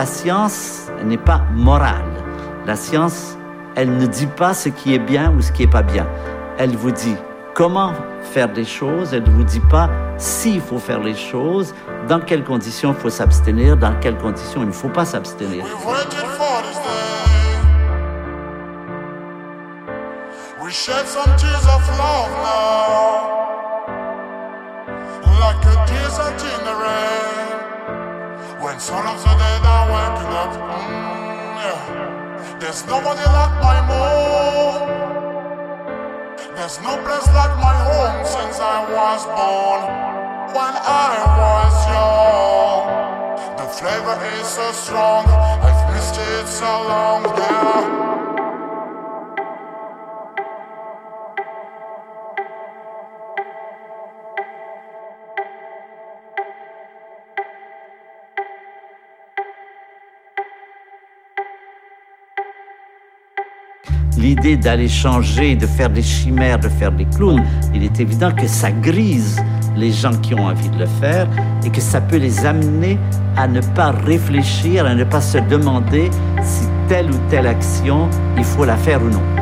La science n'est pas morale. La science, elle ne dit pas ce qui est bien ou ce qui est pas bien. Elle vous dit comment faire des choses. Elle ne vous dit pas s'il faut faire les choses, dans quelles conditions il faut s'abstenir, dans quelles conditions il ne faut pas s'abstenir. We shed some tears of love there's nobody like my mom. There's no place like my home since I was born. When I was young, the flavor is so strong. I've missed it so long, yeah. L'idée d'aller changer, de faire des chimères, de faire des clowns, il est évident que ça grise les gens qui ont envie de le faire et que ça peut les amener à ne pas réfléchir, à ne pas se demander si telle ou telle action, il faut la faire ou non.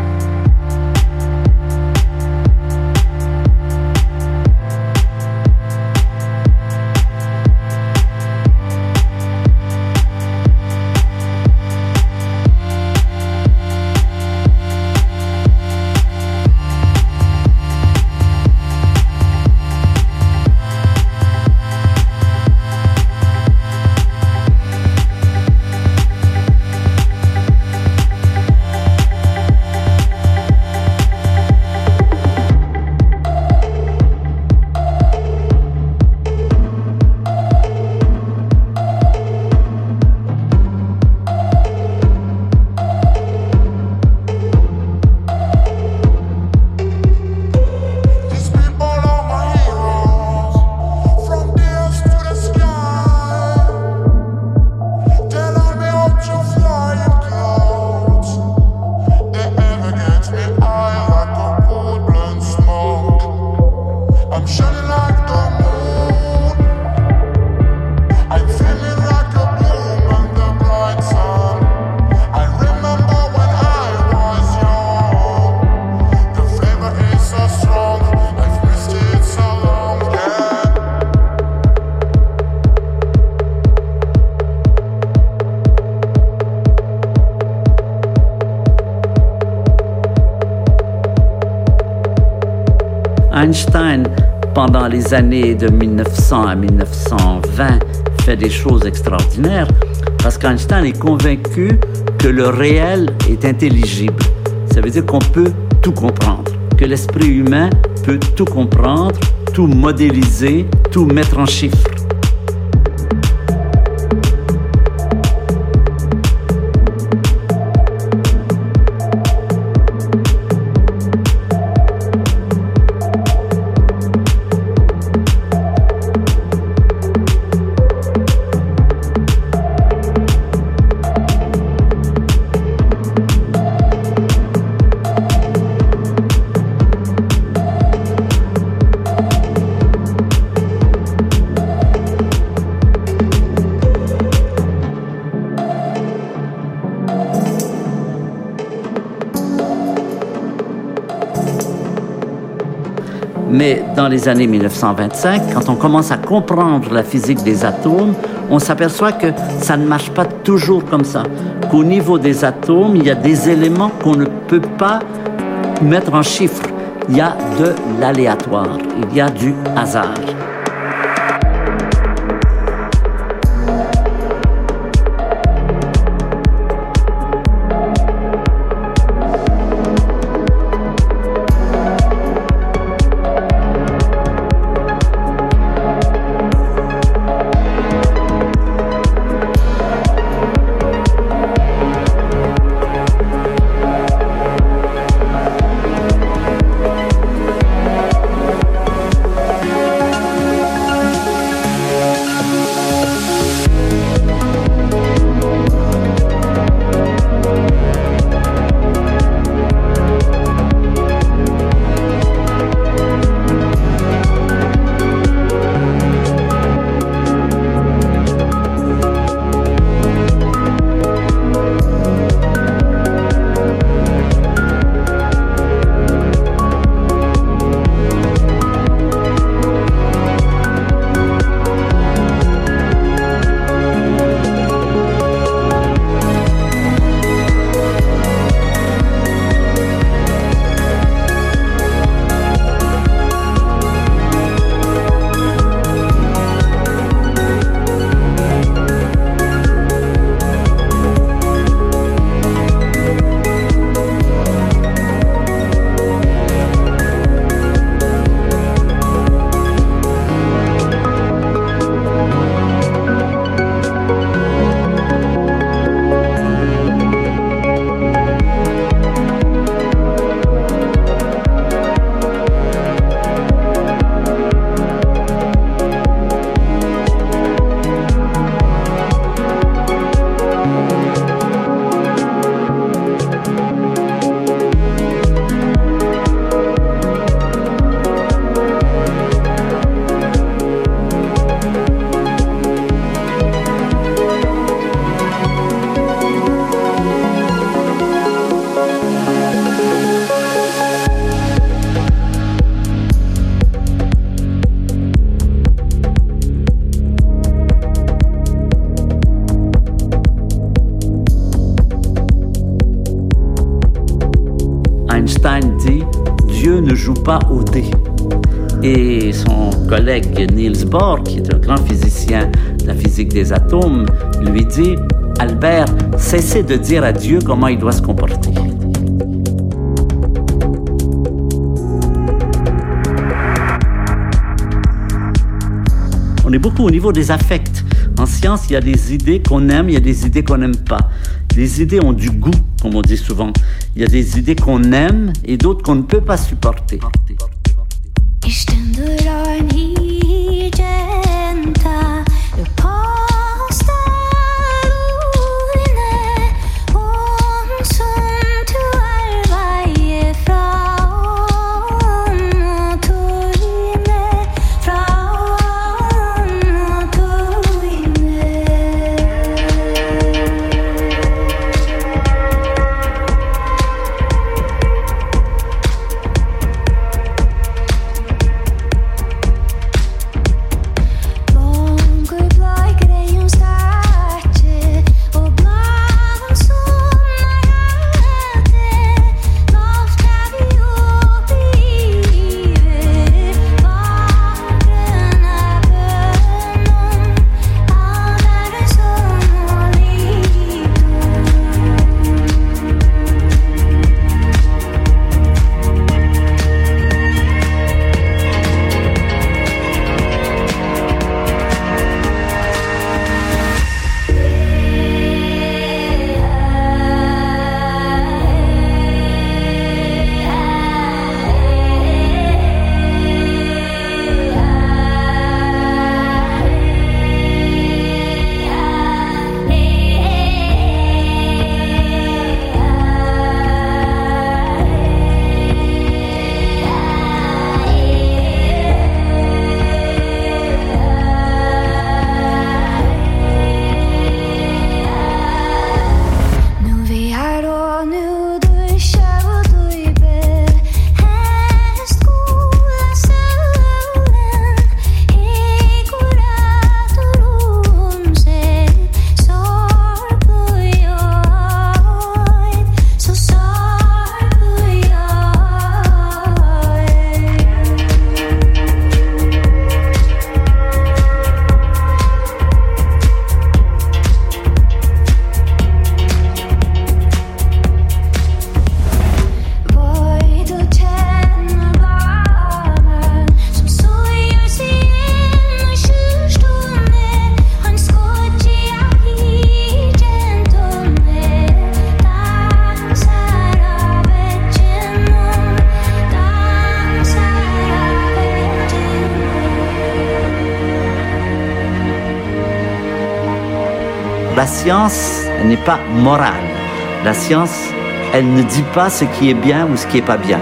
Pendant les années de 1900 à 1920, fait des choses extraordinaires parce qu'Einstein est convaincu que le réel est intelligible. Ça veut dire qu'on peut tout comprendre, que l'esprit humain peut tout comprendre, tout modéliser, tout mettre en chiffres. Dans les années 1925, quand on commence à comprendre la physique des atomes, on s'aperçoit que ça ne marche pas toujours comme ça. Qu'au niveau des atomes, il y a des éléments qu'on ne peut pas mettre en chiffres. Il y a de l'aléatoire, il y a du hasard. Atomes, lui dit Albert, cessez de dire à Dieu comment il doit se comporter. On est beaucoup au niveau des affects. En science, il y a des idées qu'on aime, il y a des idées qu'on n'aime pas. Les idées ont du goût, comme on dit souvent. Il y a des idées qu'on aime et d'autres qu'on ne peut pas supporter. Science n'est pas morale. La science, elle ne dit pas ce qui est bien ou ce qui est pas bien.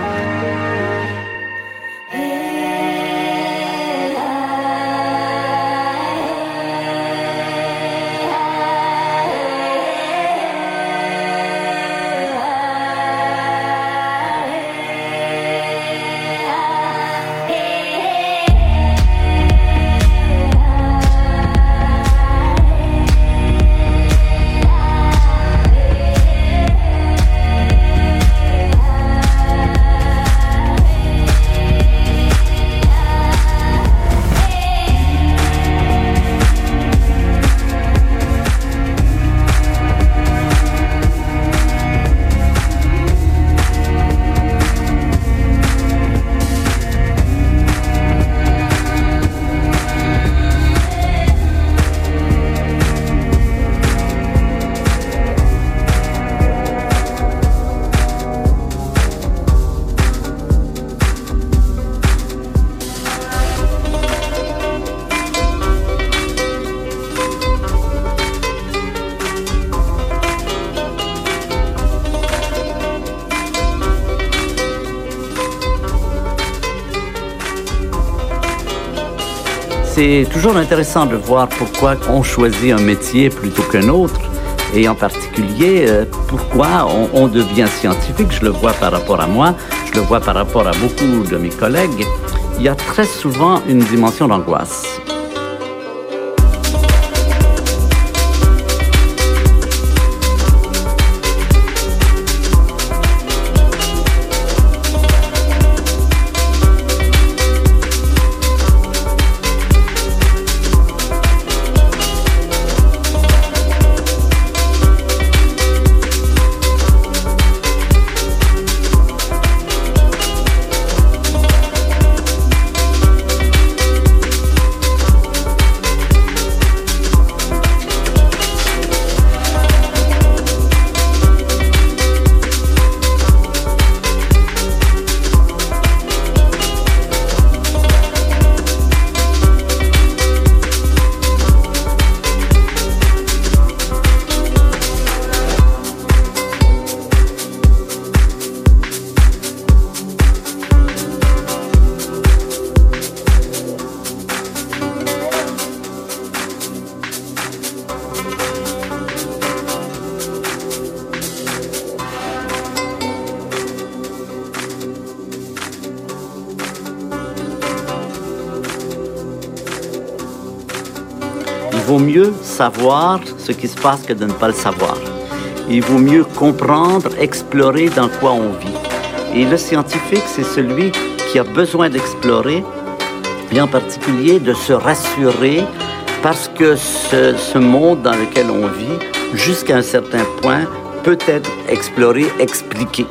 C'est toujours intéressant de voir pourquoi on choisit un métier plutôt qu'un autre et en particulier euh, pourquoi on, on, devient scientifique. Je le vois par rapport à moi, je le vois par rapport à beaucoup de mes collègues. Il y a très souvent une dimension d'angoisse. Savoir ce qui se passe que de ne pas le savoir. Il vaut mieux comprendre, explorer dans quoi on vit. Et le scientifique, c'est celui qui a besoin d'explorer, et en particulier de se rassurer parce que ce, ce monde dans lequel on vit, jusqu'à un certain point, peut être exploré, expliqué.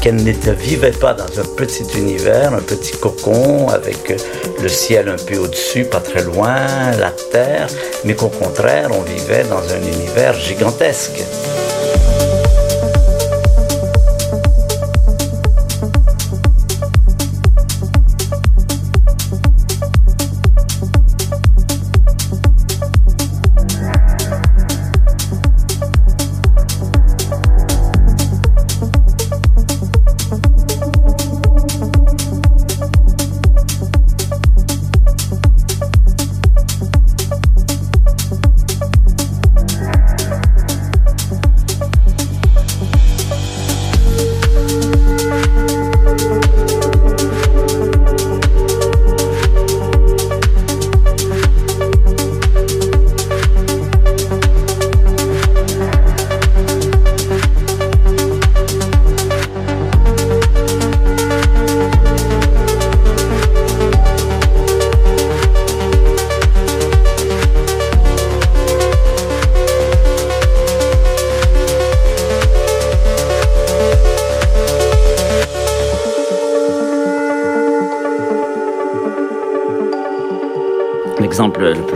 Qu'elle ne vivait pas dans un petit univers, un petit cocon avec le ciel un peu au-dessus, pas très loin, la terre, mais qu'au contraire, on vivait dans un univers gigantesque.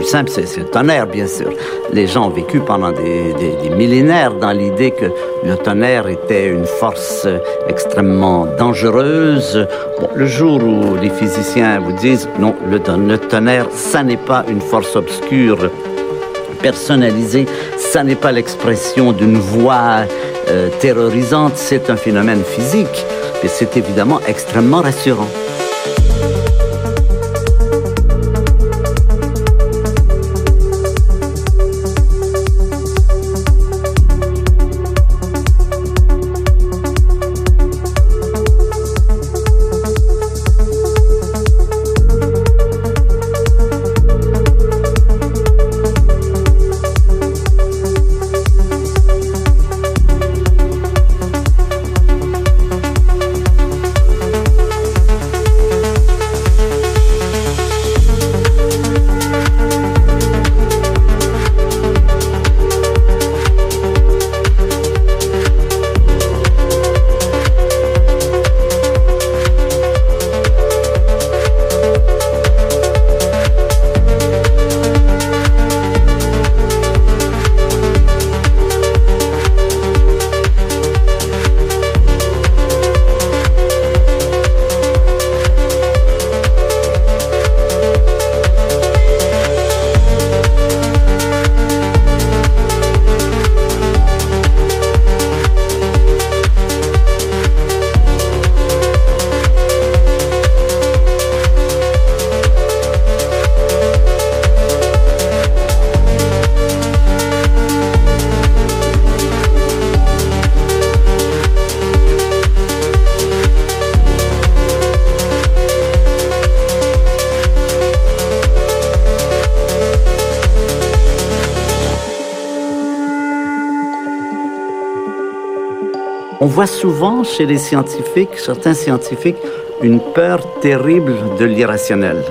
Simple, c'est le tonnerre, bien sûr. Les gens ont vécu pendant des, millénaires dans l'idée que le tonnerre était une force extrêmement dangereuse. le jour où les physiciens vous disent non, le, tonnerre, ça n'est pas une force obscure personnalisée, ça n'est pas l'expression d'une voix euh, terrorisante, c'est un phénomène physique. Et c'est évidemment extrêmement rassurant. Voit souvent chez les scientifiques, certains scientifiques, une peur terrible de l'irrationnel.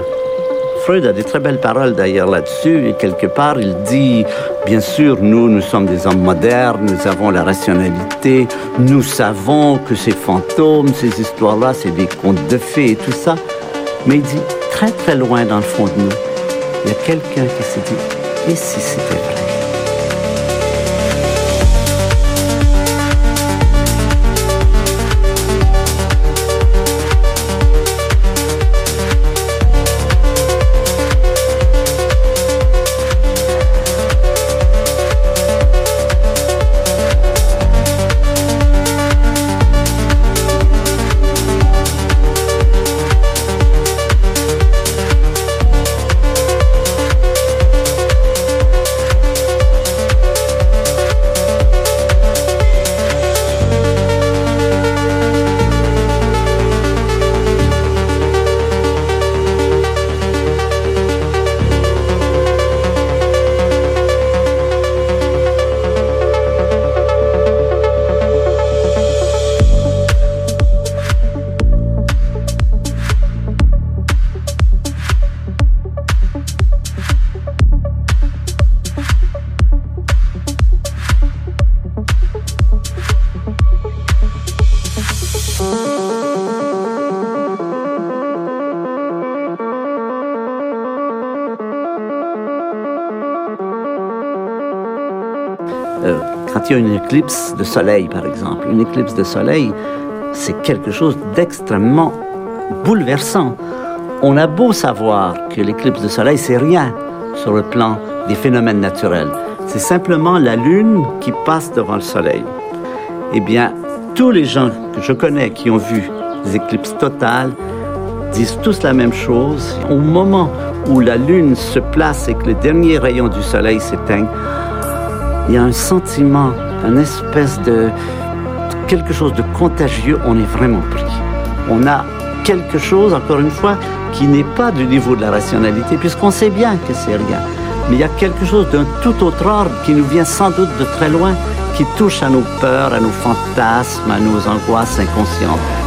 Freud a des très belles paroles d'ailleurs là-dessus, et quelque part il dit, bien sûr, nous, nous sommes des hommes modernes, nous avons la rationalité, nous savons que ces fantômes, ces histoires-là, c'est des contes de fées et tout ça, mais il dit, très très loin dans le fond de nous, il y a quelqu'un qui s'est dit, et si c'était vrai? Éclipse de soleil, par exemple, une éclipse de soleil, c'est quelque chose d'extrêmement bouleversant. On a beau savoir que l'éclipse de soleil, c'est rien sur le plan des phénomènes naturels. C'est simplement la Lune qui passe devant le Soleil. Eh bien, tous les gens que je connais qui ont vu des éclipses totales disent tous la même chose. Au moment où la Lune se place et que le dernier rayon du Soleil s'éteint, il y a un sentiment, une espèce de quelque chose de contagieux, on est vraiment pris. On a quelque chose, encore une fois, qui n'est pas du niveau de la rationalité, puisqu'on sait bien que c'est rien. Mais il y a quelque chose d'un tout autre ordre qui nous vient sans doute de très loin, qui touche à nos peurs, à nos fantasmes, à nos angoisses inconscientes.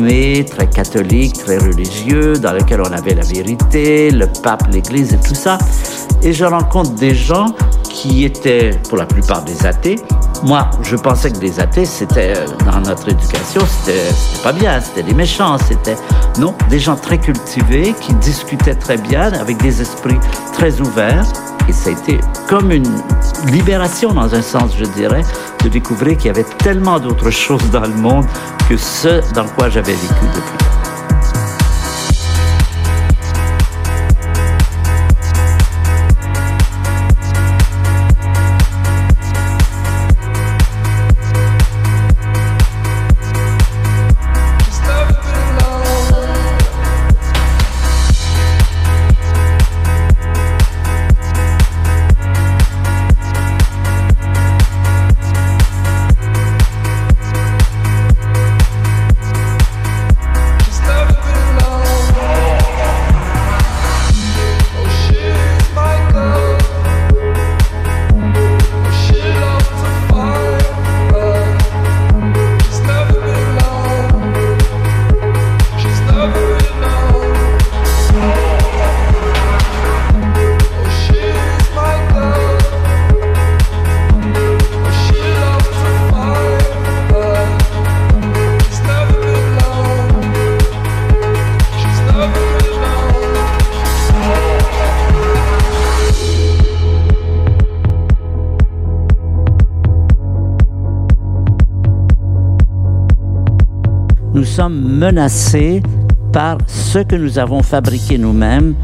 Très catholique, très religieux, dans lequel on avait la vérité, le pape, l'église et tout ça. Et je rencontre des gens qui étaient pour la plupart des athées. Moi, je pensais que les athées, c'était euh, dans notre éducation, c'était pas bien, c'était des méchants, c'était non, des gens très cultivés qui discutaient très bien avec des esprits très ouverts. Et ça a été comme une libération dans un sens, je dirais, de découvrir qu'il y avait tellement d'autres choses dans le monde que ce dans quoi j'avais vécu depuis. Menacés par ce que nous avons fabriqué nous-mêmes.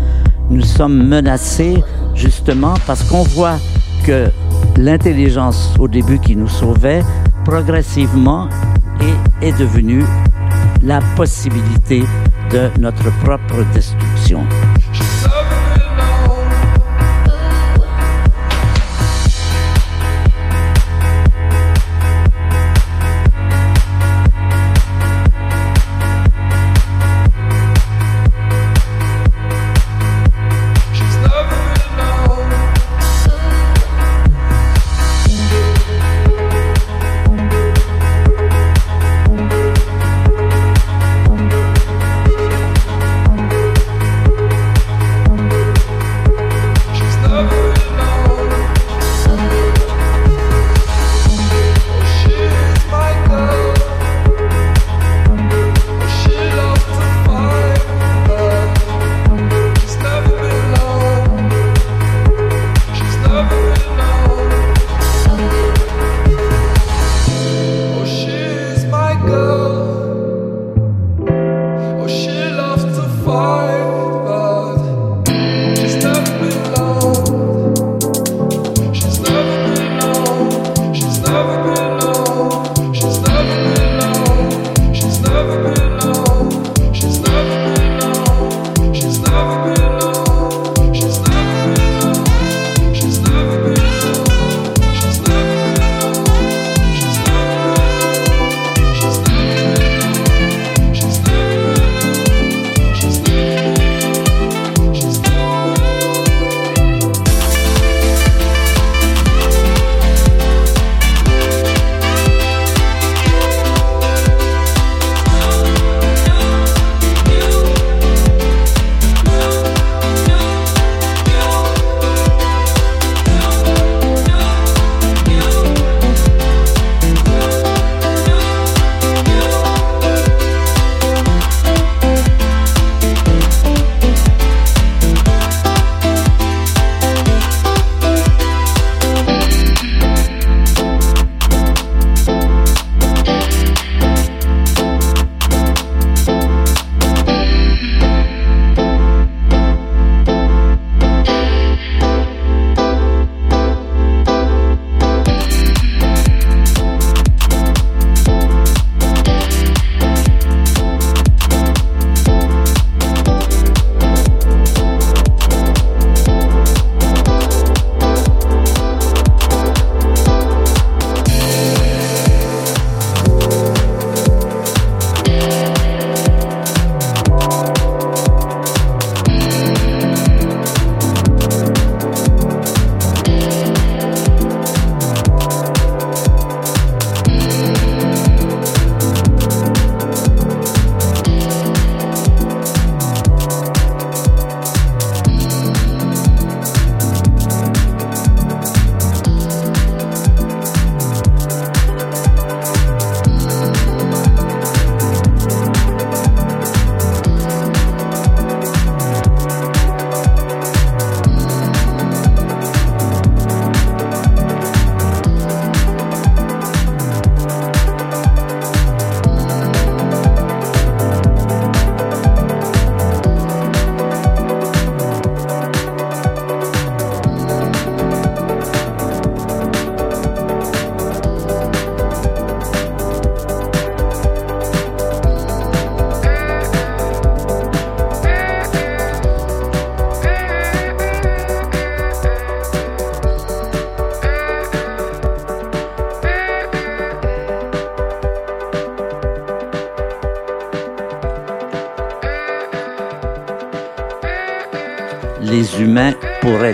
Nous sommes menacés justement parce qu'on voit que l'intelligence au début qui nous sauvait, progressivement est devenue la possibilité de notre propre destruction.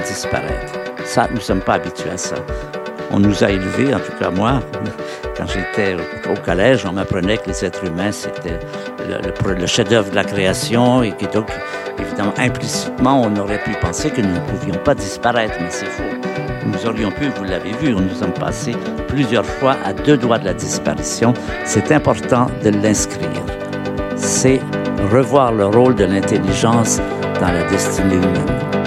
Disparaître. Ça, nous ne sommes pas habitués à ça. On nous a élevés, en tout cas moi, quand j'étais au collège, on m'apprenait que les êtres humains, c'était le, chef-d'œuvre de la création et que donc, évidemment, implicitement, on aurait pu penser que nous ne pouvions pas disparaître, mais c'est faux. Nous aurions pu, vous l'avez vu, nous sommes passés plusieurs fois à deux doigts de la disparition. C'est important de l'inscrire. C'est revoir le rôle de l'intelligence dans la destinée humaine.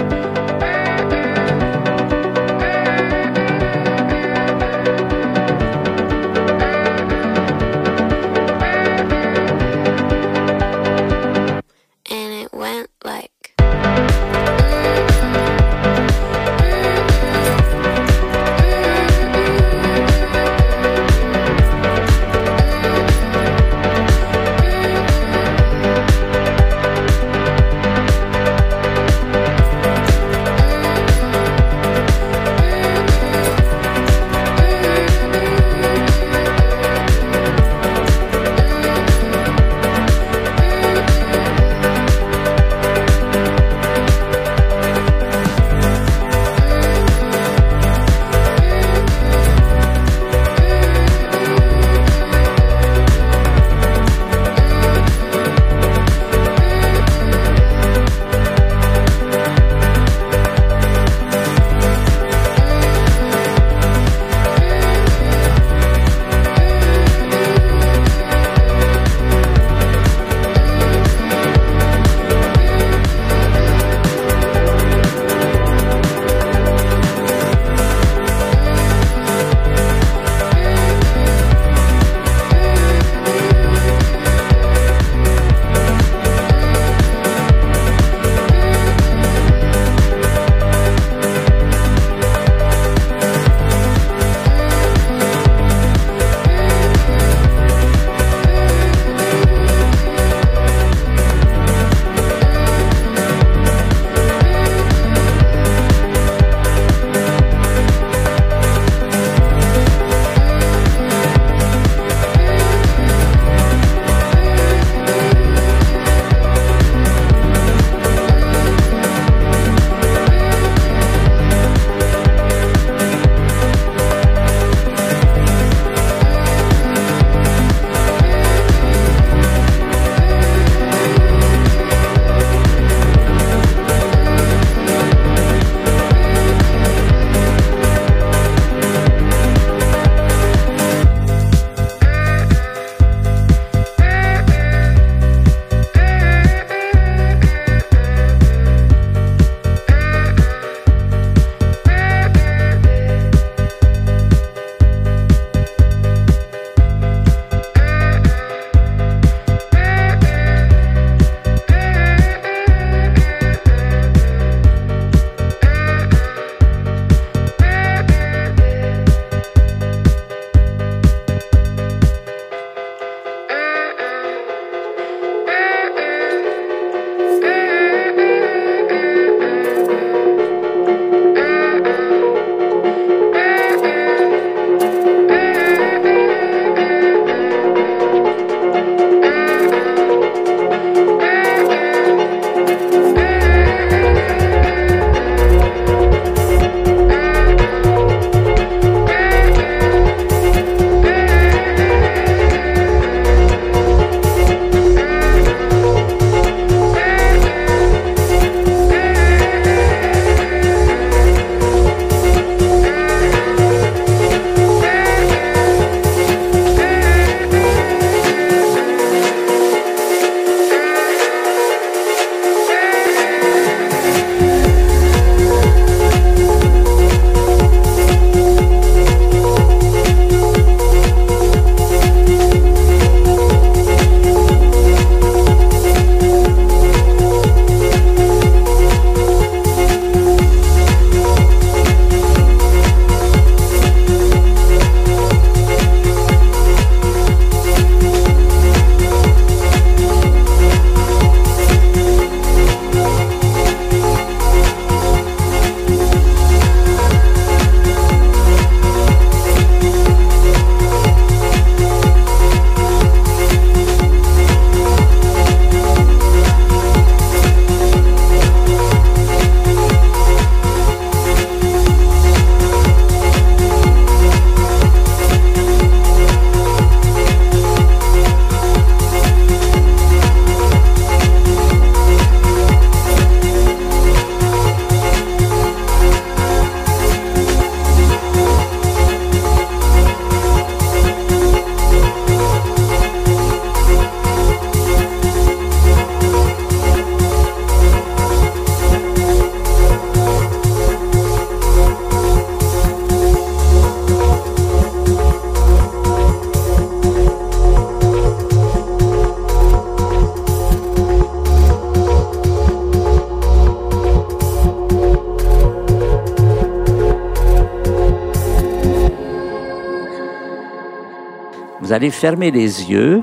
Vous allez fermer les yeux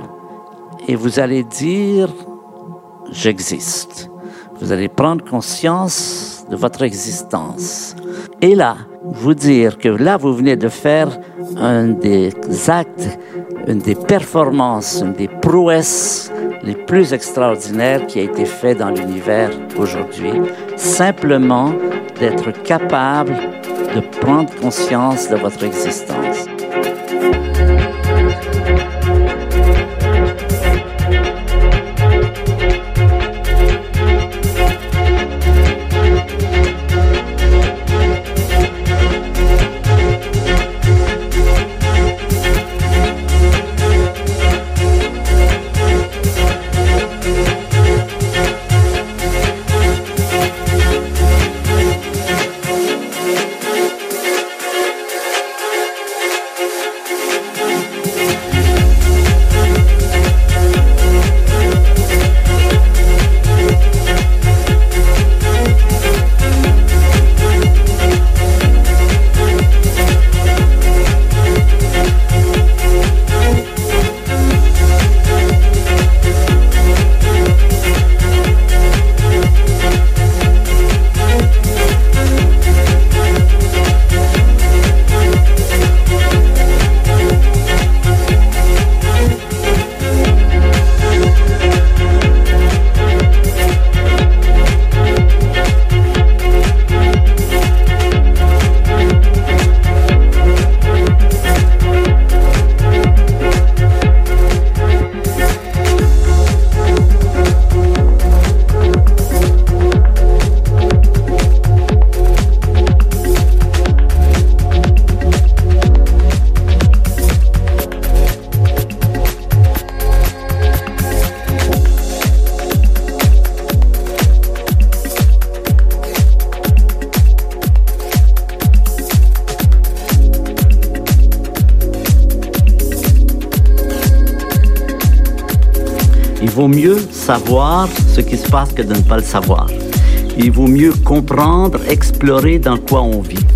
et vous allez dire j'existe. Vous allez prendre conscience de votre existence. Et là, vous dire que là, vous venez de faire un des actes, une des performances, une des prouesses les plus extraordinaires qui a été fait dans l'univers aujourd'hui. Simplement d'être capable de prendre conscience de votre existence. Savoir ce qui se passe que de ne pas le savoir. Il vaut mieux comprendre, explorer dans quoi on vit.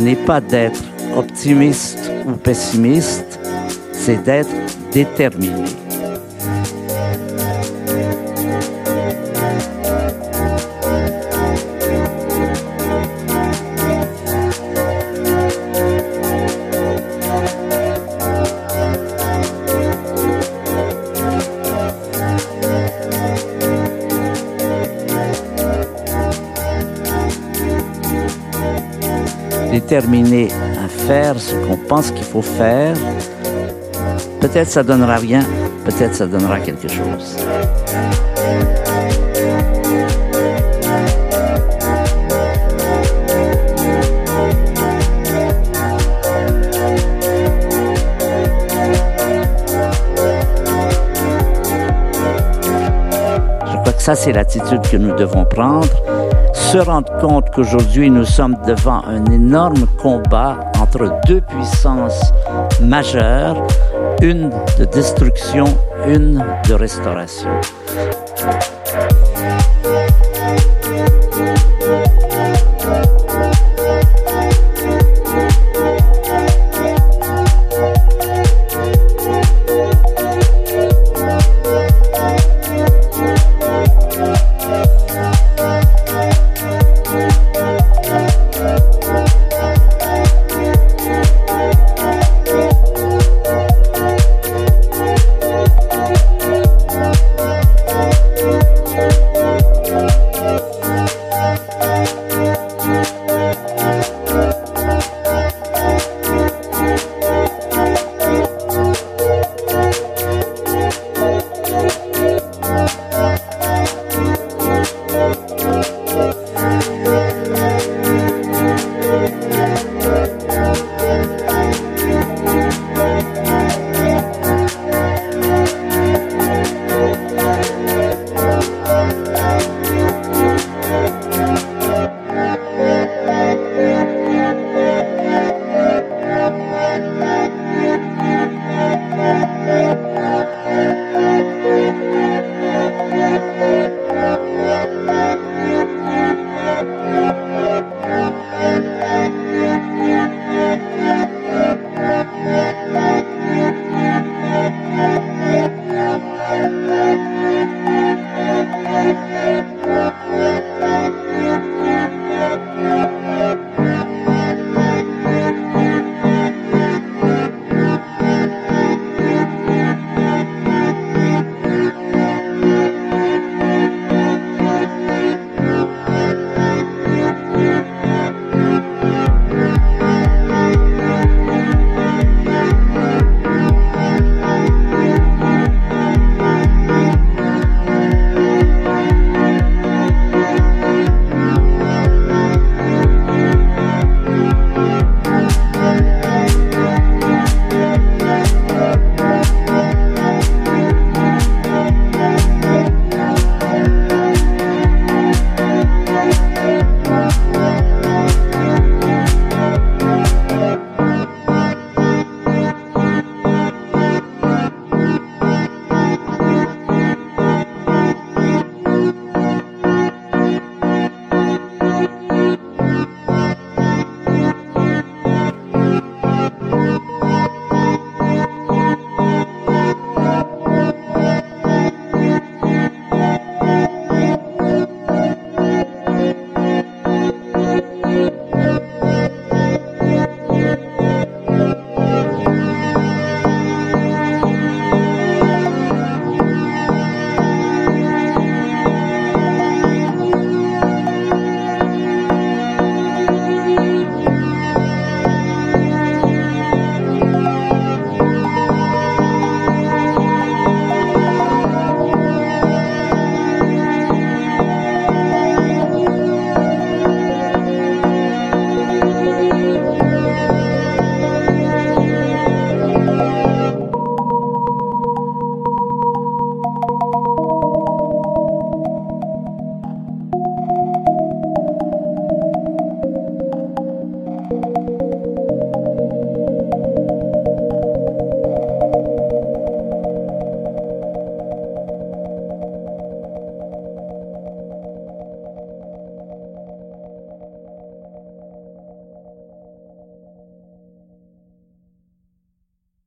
N'est pas d'être optimiste ou pessimiste, c'est d'être déterminé. À faire ce qu'on pense qu'il faut faire, peut-être ça donnera rien, peut-être ça donnera quelque chose. Je crois que ça, c'est l'attitude que nous devons prendre se rendre compte qu'aujourd'hui nous sommes devant un énorme combat entre deux puissances majeures, une de destruction, une de restauration.